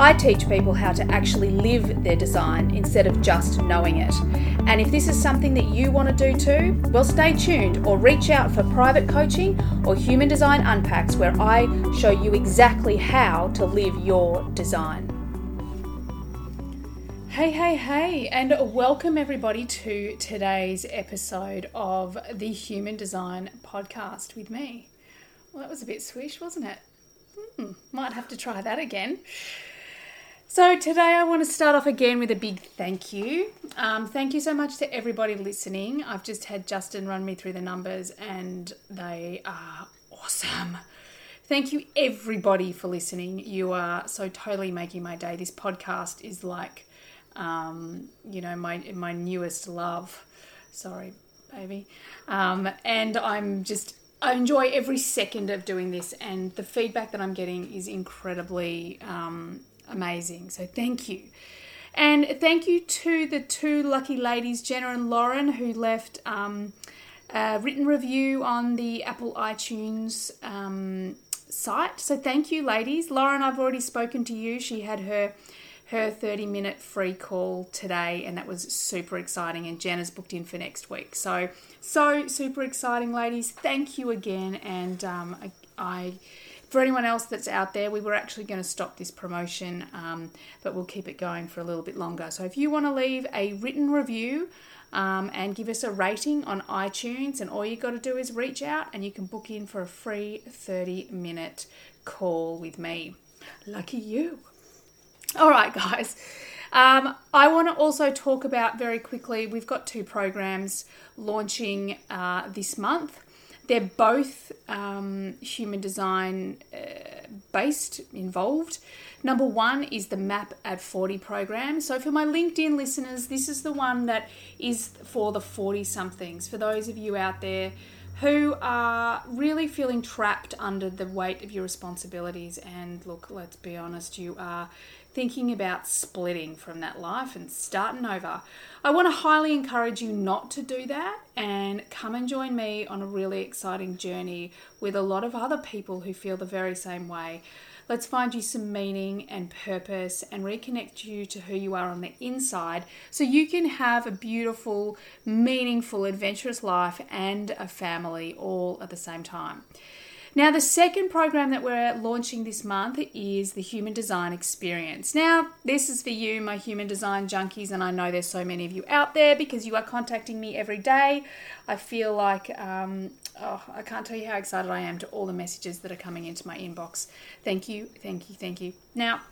I teach people how to actually live their design instead of just knowing it. And if this is something that you want to do too, well, stay tuned or reach out for private coaching or Human Design Unpacks, where I show you exactly how to live your design. Hey, hey, hey, and welcome everybody to today's episode of the Human Design Podcast with me. Well, that was a bit swish, wasn't it? Hmm, might have to try that again. So, today I want to start off again with a big thank you. Um, thank you so much to everybody listening. I've just had Justin run me through the numbers and they are awesome. Thank you, everybody, for listening. You are so totally making my day. This podcast is like, um, you know, my, my newest love. Sorry, baby. Um, and I'm just I enjoy every second of doing this, and the feedback that I'm getting is incredibly um, amazing. So thank you. And thank you to the two lucky ladies, Jenna and Lauren, who left um, a written review on the Apple iTunes um, site. So thank you, ladies. Lauren, I've already spoken to you. She had her her 30 minute free call today, and that was super exciting. And Jenna's booked in for next week. So, so super exciting, ladies. Thank you again. And um, I, I for anyone else that's out there, we were actually going to stop this promotion, um, but we'll keep it going for a little bit longer. So if you want to leave a written review um, and give us a rating on iTunes, and all you got to do is reach out and you can book in for a free 30 minute call with me. Lucky you. All right, guys. Um, I want to also talk about very quickly. We've got two programs launching uh, this month. They're both um, human design uh, based, involved. Number one is the Map at 40 program. So, for my LinkedIn listeners, this is the one that is for the 40 somethings. For those of you out there who are really feeling trapped under the weight of your responsibilities, and look, let's be honest, you are thinking about splitting from that life and starting over, I want to highly encourage you not to do that and come and join me on a really exciting journey with a lot of other people who feel the very same way. Let's find you some meaning and purpose and reconnect you to who you are on the inside so you can have a beautiful, meaningful, adventurous life and a family all at the same time. Now, the second program that we're launching this month is the Human Design Experience. Now, this is for you, my human design junkies, and I know there's so many of you out there because you are contacting me every day. I feel like, um, oh, I can't tell you how excited I am to all the messages that are coming into my inbox. Thank you, thank you, thank you. Now,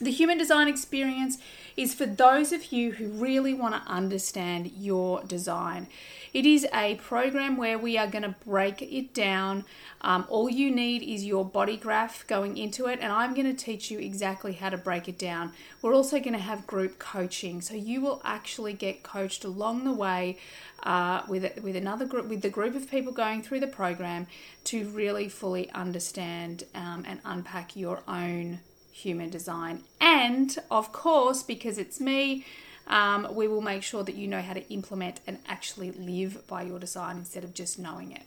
The human design experience is for those of you who really want to understand your design. It is a program where we are going to break it down. Um, all you need is your body graph going into it, and I'm going to teach you exactly how to break it down. We're also going to have group coaching, so you will actually get coached along the way uh, with with another group, with the group of people going through the program to really fully understand um, and unpack your own human design. And of course, because it's me, um, we will make sure that you know how to implement and actually live by your design instead of just knowing it.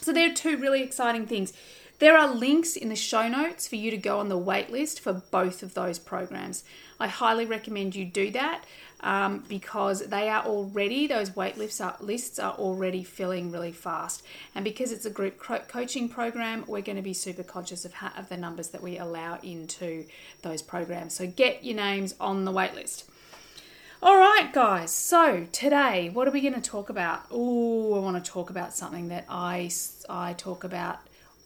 So, there are two really exciting things. There are links in the show notes for you to go on the waitlist for both of those programs. I highly recommend you do that um, because they are already, those wait lists are, lists are already filling really fast. And because it's a group coaching program, we're going to be super conscious of, of the numbers that we allow into those programs. So get your names on the wait list. All right, guys. So today, what are we going to talk about? Oh, I want to talk about something that I I talk about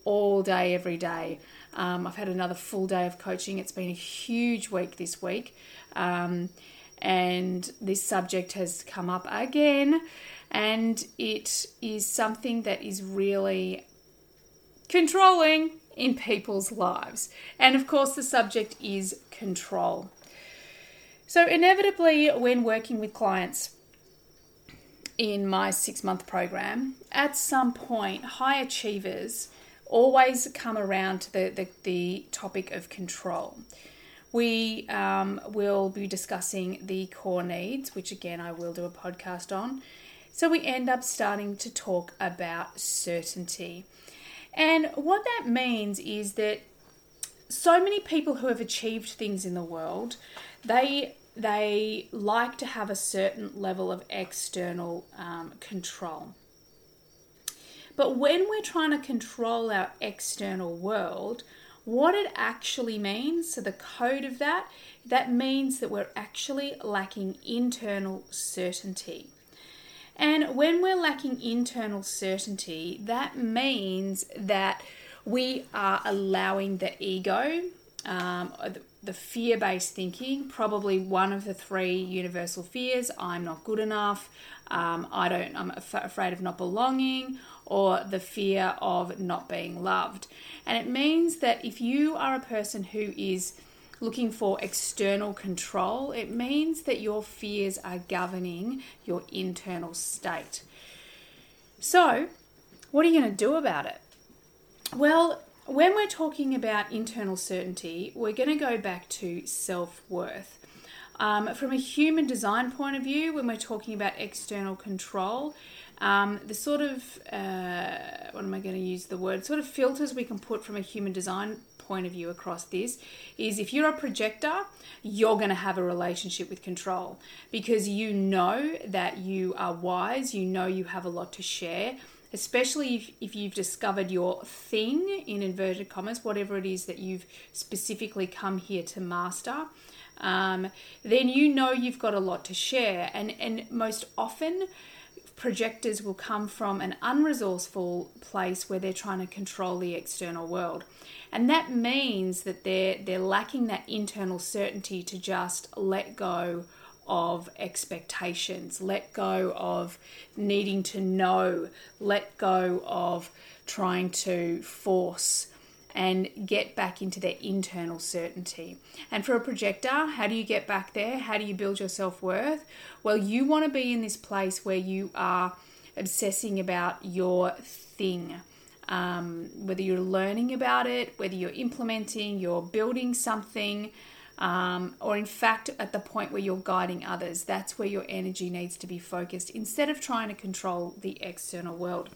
all day, every day. Um, I've had another full day of coaching. It's been a huge week this week. Um, and this subject has come up again. And it is something that is really controlling in people's lives. And of course, the subject is control. So, inevitably, when working with clients, in my six month program, at some point, high achievers always come around to the, the, the topic of control. We um, will be discussing the core needs, which again I will do a podcast on. So we end up starting to talk about certainty. And what that means is that so many people who have achieved things in the world, they they like to have a certain level of external um, control. But when we're trying to control our external world, what it actually means, so the code of that, that means that we're actually lacking internal certainty. And when we're lacking internal certainty, that means that we are allowing the ego, um, the fear based thinking, probably one of the three universal fears I'm not good enough, um, I don't, I'm af- afraid of not belonging, or the fear of not being loved. And it means that if you are a person who is looking for external control, it means that your fears are governing your internal state. So, what are you going to do about it? Well, when we're talking about internal certainty, we're going to go back to self worth. Um, from a human design point of view, when we're talking about external control, um, the sort of, uh, what am I going to use the word, sort of filters we can put from a human design point of view across this is if you're a projector, you're going to have a relationship with control because you know that you are wise, you know you have a lot to share. Especially if, if you've discovered your thing, in inverted commas, whatever it is that you've specifically come here to master, um, then you know you've got a lot to share. And, and most often, projectors will come from an unresourceful place where they're trying to control the external world. And that means that they're they're lacking that internal certainty to just let go of expectations, let go of needing to know, let go of trying to force and get back into their internal certainty. And for a projector, how do you get back there? How do you build your self worth? Well, you want to be in this place where you are obsessing about your thing. Um, whether you're learning about it, whether you're implementing, you're building something, um, or in fact at the point where you're guiding others, that's where your energy needs to be focused instead of trying to control the external world.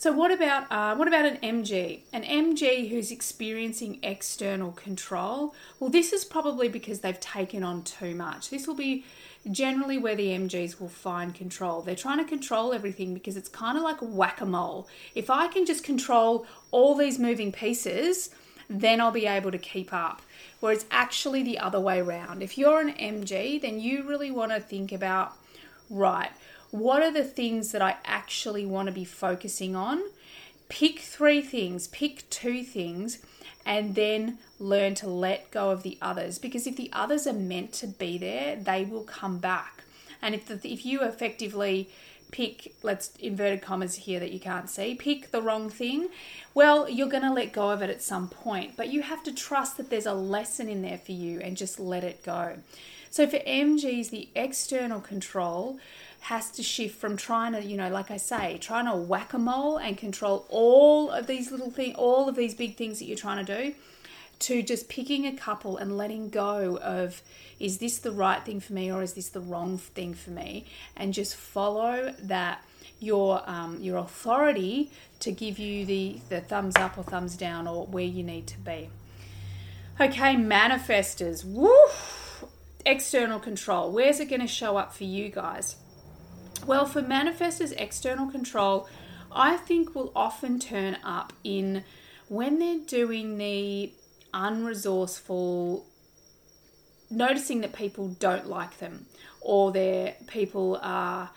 So what about uh, what about an MG? An MG who's experiencing external control. Well, this is probably because they've taken on too much. This will be generally where the MGs will find control. They're trying to control everything because it's kind of like whack a mole. If I can just control all these moving pieces, then I'll be able to keep up. Whereas actually the other way around. If you're an MG, then you really want to think about right what are the things that I actually want to be focusing on? pick three things, pick two things, and then learn to let go of the others. Because if the others are meant to be there, they will come back. And if, the, if you effectively pick, let's inverted commas here that you can't see, pick the wrong thing, well, you're going to let go of it at some point. But you have to trust that there's a lesson in there for you and just let it go. So for MGs, the external control has to shift from trying to, you know, like I say, trying to whack a mole and control all of these little things, all of these big things that you're trying to do, to just picking a couple and letting go of is this the right thing for me or is this the wrong thing for me, and just follow that your um, your authority to give you the the thumbs up or thumbs down or where you need to be. Okay, manifestors. Woo! External control. Where's it going to show up for you guys? Well, for manifestors, external control, I think will often turn up in when they're doing the unresourceful, noticing that people don't like them, or their people are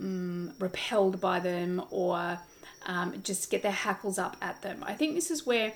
um, repelled by them, or um, just get their hackles up at them. I think this is where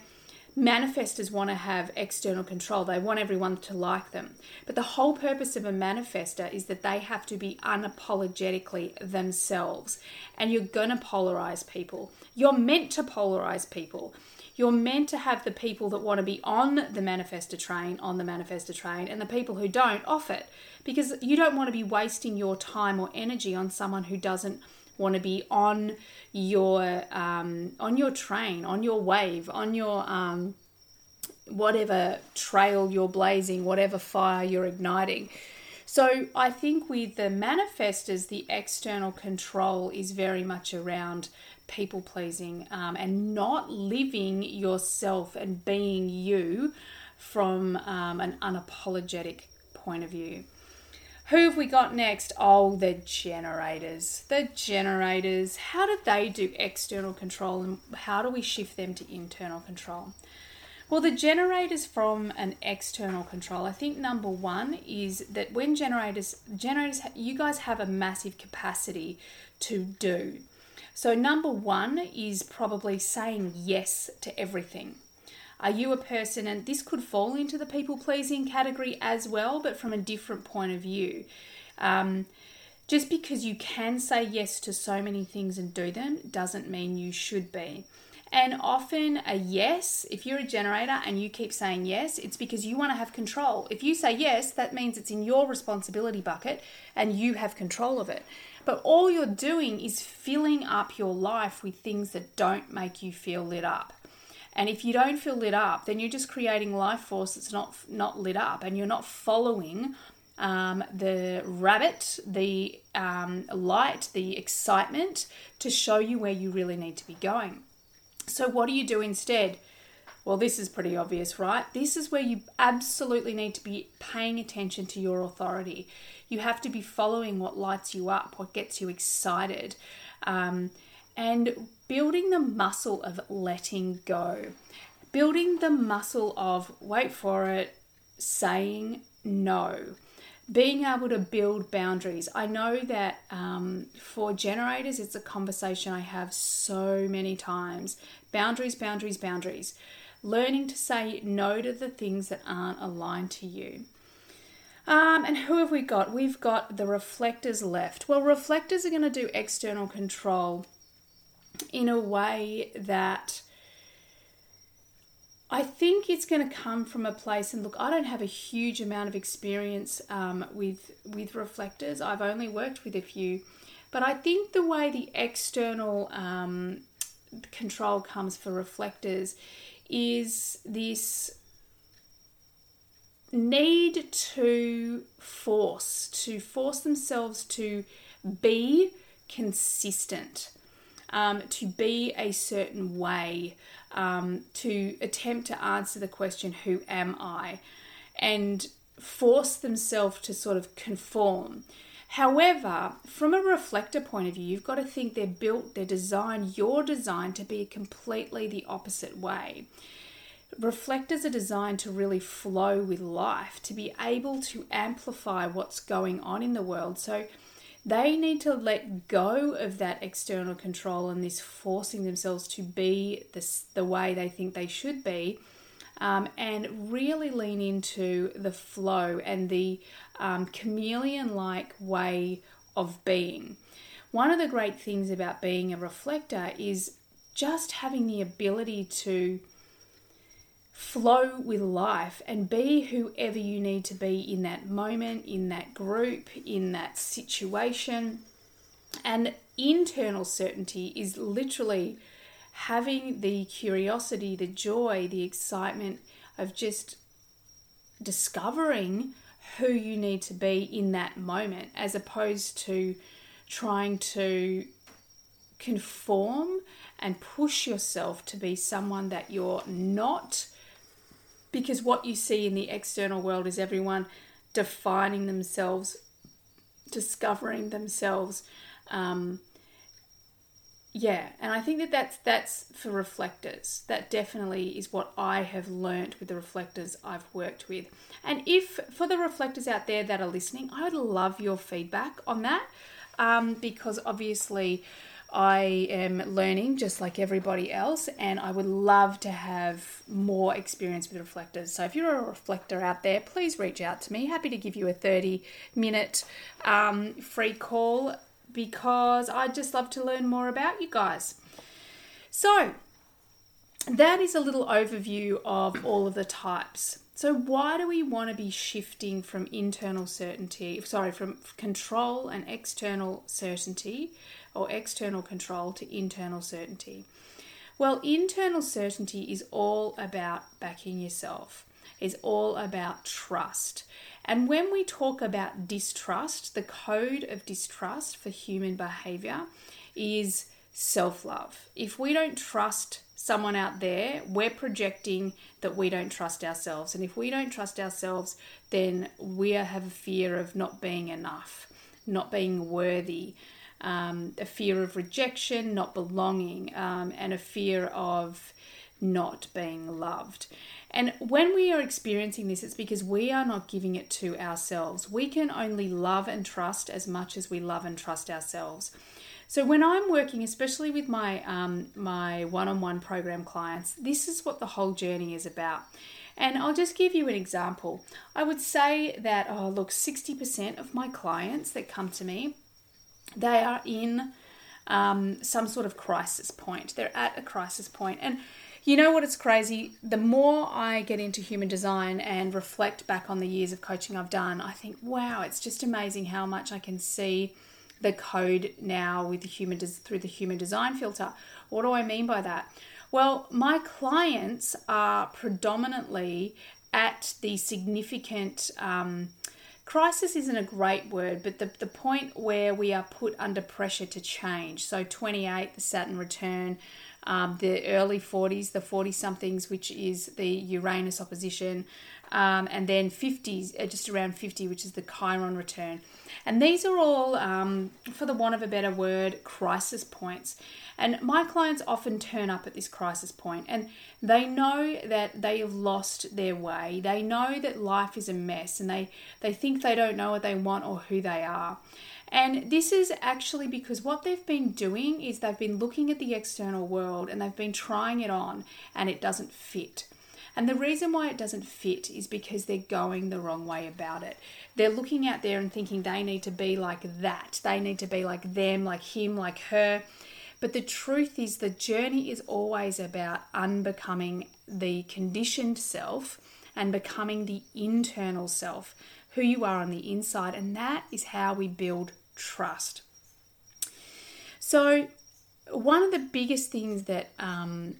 manifestors want to have external control. They want everyone to like them. But the whole purpose of a manifester is that they have to be unapologetically themselves. And you're going to polarize people. You're meant to polarize people. You're meant to have the people that want to be on the manifester train on the manifester train and the people who don't off it because you don't want to be wasting your time or energy on someone who doesn't want to be on your um, on your train, on your wave, on your um, whatever trail you're blazing, whatever fire you're igniting. So I think with the manifestors, the external control is very much around people pleasing um, and not living yourself and being you from um, an unapologetic point of view. Who have we got next? Oh, the generators. The generators. How do they do external control and how do we shift them to internal control? Well, the generators from an external control, I think number one is that when generators, generators, you guys have a massive capacity to do. So, number one is probably saying yes to everything. Are you a person, and this could fall into the people pleasing category as well, but from a different point of view? Um, just because you can say yes to so many things and do them doesn't mean you should be. And often, a yes, if you're a generator and you keep saying yes, it's because you want to have control. If you say yes, that means it's in your responsibility bucket and you have control of it. But all you're doing is filling up your life with things that don't make you feel lit up. And if you don't feel lit up, then you're just creating life force that's not not lit up, and you're not following um, the rabbit, the um, light, the excitement to show you where you really need to be going. So, what do you do instead? Well, this is pretty obvious, right? This is where you absolutely need to be paying attention to your authority. You have to be following what lights you up, what gets you excited. Um, and building the muscle of letting go, building the muscle of, wait for it, saying no, being able to build boundaries. I know that um, for generators, it's a conversation I have so many times boundaries, boundaries, boundaries. Learning to say no to the things that aren't aligned to you. Um, and who have we got? We've got the reflectors left. Well, reflectors are going to do external control in a way that I think it's going to come from a place. And look, I don't have a huge amount of experience um, with with reflectors. I've only worked with a few, but I think the way the external um, control comes for reflectors is this need to force to force themselves to be consistent um, to be a certain way, um, to attempt to answer the question, Who am I? and force themselves to sort of conform. However, from a reflector point of view, you've got to think they're built, they're designed, you're designed to be completely the opposite way. Reflectors are designed to really flow with life, to be able to amplify what's going on in the world. So they need to let go of that external control and this forcing themselves to be this, the way they think they should be. Um, and really lean into the flow and the um, chameleon like way of being. One of the great things about being a reflector is just having the ability to flow with life and be whoever you need to be in that moment, in that group, in that situation. And internal certainty is literally having the curiosity, the joy, the excitement of just discovering who you need to be in that moment as opposed to trying to conform and push yourself to be someone that you're not because what you see in the external world is everyone defining themselves discovering themselves um, yeah and i think that that's that's for reflectors. That definitely is what i have learnt with the reflectors i've worked with. And if for the reflectors out there that are listening i would love your feedback on that um, because obviously I am learning just like everybody else, and I would love to have more experience with reflectors. So, if you're a reflector out there, please reach out to me. Happy to give you a 30 minute um, free call because I'd just love to learn more about you guys. So, that is a little overview of all of the types. So, why do we want to be shifting from internal certainty, sorry, from control and external certainty or external control to internal certainty? Well, internal certainty is all about backing yourself, is all about trust. And when we talk about distrust, the code of distrust for human behavior is self love. If we don't trust someone out there, we're projecting that we don't trust ourselves. And if we don't trust ourselves, then we have a fear of not being enough, not being worthy, um, a fear of rejection, not belonging, um, and a fear of not being loved. And when we are experiencing this, it's because we are not giving it to ourselves. We can only love and trust as much as we love and trust ourselves. So when I'm working, especially with my um, my one-on-one program clients, this is what the whole journey is about. And I'll just give you an example. I would say that oh look, 60% of my clients that come to me, they are in um, some sort of crisis point. They're at a crisis point, and you know what? It's crazy. The more I get into human design and reflect back on the years of coaching I've done, I think, wow, it's just amazing how much I can see the code now with the human des- through the human design filter. What do I mean by that? Well, my clients are predominantly at the significant um, crisis isn't a great word, but the, the point where we are put under pressure to change. So 28, the Saturn return, um, the early 40s, the 40 somethings, which is the Uranus opposition, um, and then 50s, uh, just around 50, which is the Chiron return. And these are all, um, for the want of a better word, crisis points. And my clients often turn up at this crisis point and they know that they have lost their way. They know that life is a mess and they, they think they don't know what they want or who they are. And this is actually because what they've been doing is they've been looking at the external world and they've been trying it on and it doesn't fit. And the reason why it doesn't fit is because they're going the wrong way about it. They're looking out there and thinking they need to be like that. They need to be like them, like him, like her. But the truth is, the journey is always about unbecoming the conditioned self and becoming the internal self, who you are on the inside. And that is how we build trust. So, one of the biggest things that um,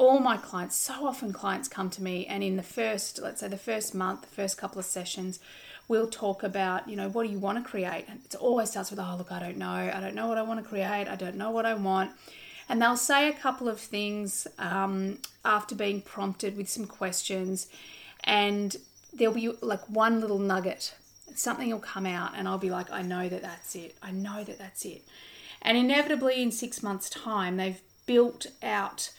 all my clients, so often clients come to me, and in the first, let's say the first month, the first couple of sessions, we'll talk about, you know, what do you want to create? And it always starts with, oh, look, I don't know. I don't know what I want to create. I don't know what I want. And they'll say a couple of things um, after being prompted with some questions, and there'll be like one little nugget. Something will come out, and I'll be like, I know that that's it. I know that that's it. And inevitably, in six months' time, they've built out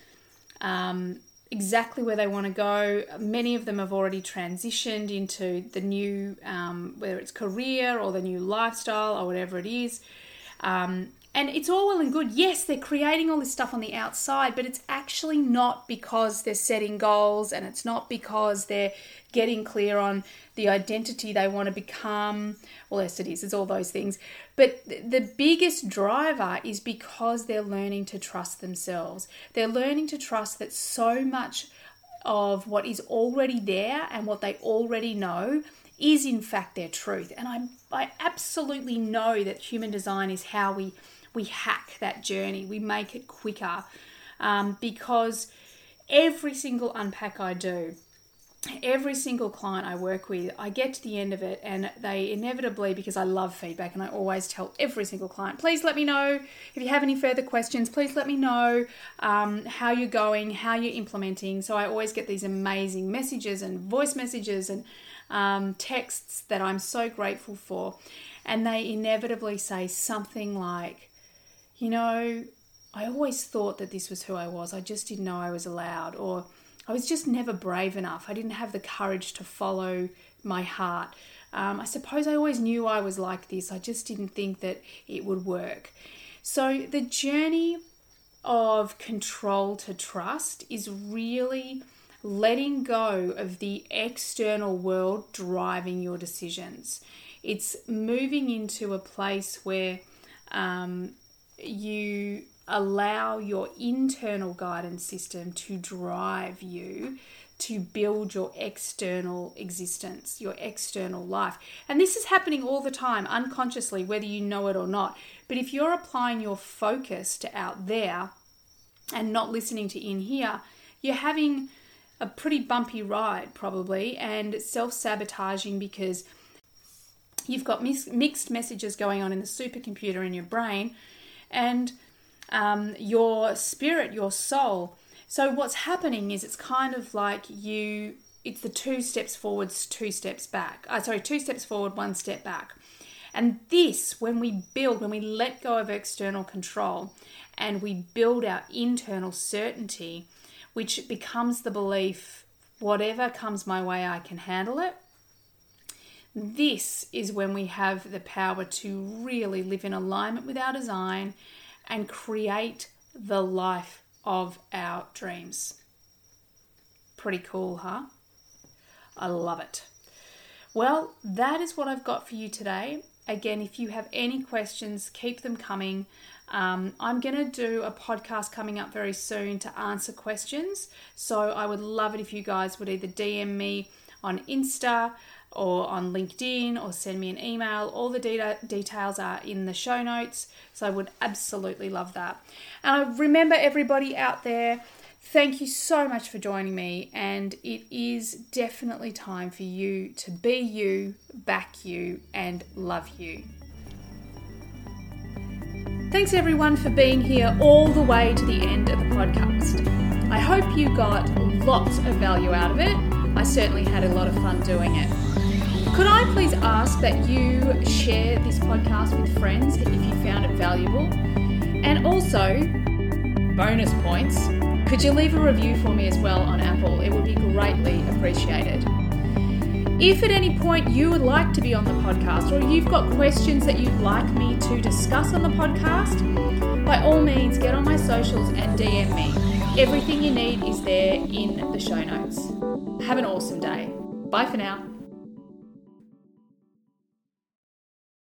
um, exactly where they want to go. Many of them have already transitioned into the new, um, whether it's career or the new lifestyle or whatever it is. Um, and it's all well and good. Yes, they're creating all this stuff on the outside, but it's actually not because they're setting goals and it's not because they're getting clear on the identity they want to become. Well, yes, it is, it's all those things. But the biggest driver is because they're learning to trust themselves. They're learning to trust that so much of what is already there and what they already know is in fact their truth. And I, I absolutely know that human design is how we we hack that journey, we make it quicker um, because every single unpack I do, every single client I work with, I get to the end of it and they inevitably, because I love feedback and I always tell every single client, please let me know if you have any further questions, please let me know um, how you're going, how you're implementing. So I always get these amazing messages and voice messages and um, texts that I'm so grateful for. And they inevitably say something like, you know, I always thought that this was who I was. I just didn't know I was allowed, or I was just never brave enough. I didn't have the courage to follow my heart. Um, I suppose I always knew I was like this. I just didn't think that it would work. So, the journey of control to trust is really letting go of the external world driving your decisions. It's moving into a place where um, you allow your internal guidance system to drive you to build your external existence, your external life. And this is happening all the time, unconsciously, whether you know it or not. But if you're applying your focus to out there and not listening to in here, you're having a pretty bumpy ride, probably, and self sabotaging because you've got mixed messages going on in the supercomputer in your brain and um, your spirit, your soul. So what's happening is it's kind of like you. It's the two steps forwards, two steps back. Uh, sorry, two steps forward, one step back. And this, when we build, when we let go of external control and we build our internal certainty, which becomes the belief whatever comes my way, I can handle it. This is when we have the power to really live in alignment with our design and create the life of our dreams. Pretty cool, huh? I love it. Well, that is what I've got for you today. Again, if you have any questions, keep them coming. Um, I'm going to do a podcast coming up very soon to answer questions. So I would love it if you guys would either DM me on Insta or on LinkedIn or send me an email. All the de- details are in the show notes. So I would absolutely love that. And I remember everybody out there, thank you so much for joining me. And it is definitely time for you to be you, back you, and love you. Thanks everyone for being here all the way to the end of the podcast. I hope you got lots of value out of it. I certainly had a lot of fun doing it. Could I please ask that you share this podcast with friends if you found it valuable? And also, bonus points, could you leave a review for me as well on Apple? It would be greatly appreciated. If at any point you would like to be on the podcast or you've got questions that you'd like me to discuss on the podcast, by all means get on my socials and DM me. Everything you need is there in the show notes. Have an awesome day. Bye for now.